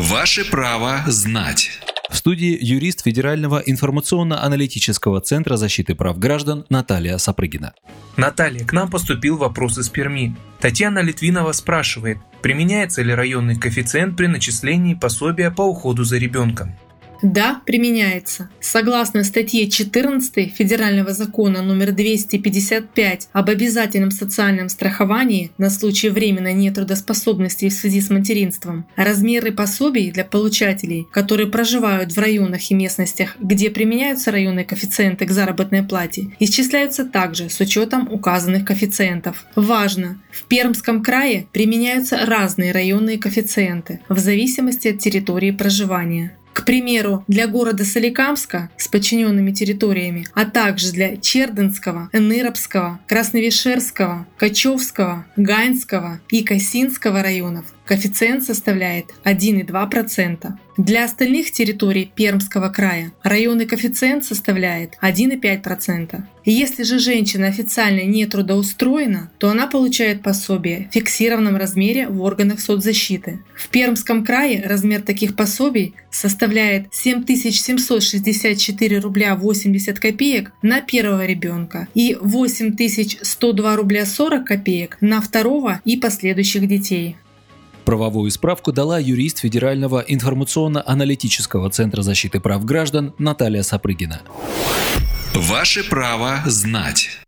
Ваше право знать. В студии юрист Федерального информационно-аналитического центра защиты прав граждан Наталья Сапрыгина. Наталья, к нам поступил вопрос из Перми. Татьяна Литвинова спрашивает, применяется ли районный коэффициент при начислении пособия по уходу за ребенком. Да, применяется. Согласно статье 14 Федерального закона номер 255 об обязательном социальном страховании на случай временной нетрудоспособности в связи с материнством, размеры пособий для получателей, которые проживают в районах и местностях, где применяются районные коэффициенты к заработной плате, исчисляются также с учетом указанных коэффициентов. Важно! В Пермском крае применяются разные районные коэффициенты в зависимости от территории проживания. К примеру, для города Соликамска с подчиненными территориями, а также для Чердынского, Энеропского, Красновишерского, Качевского, Ганьского и Косинского районов коэффициент составляет 1,2%. Для остальных территорий Пермского края районный коэффициент составляет 1,5%. Если же женщина официально не трудоустроена, то она получает пособие в фиксированном размере в органах соцзащиты. В Пермском крае размер таких пособий составляет 7764 рубля 80 копеек на первого ребенка и 8102 рубля 40 копеек на второго и последующих детей. Правовую справку дала юрист Федерального информационно-аналитического центра защиты прав граждан Наталья Сапрыгина. Ваше право знать.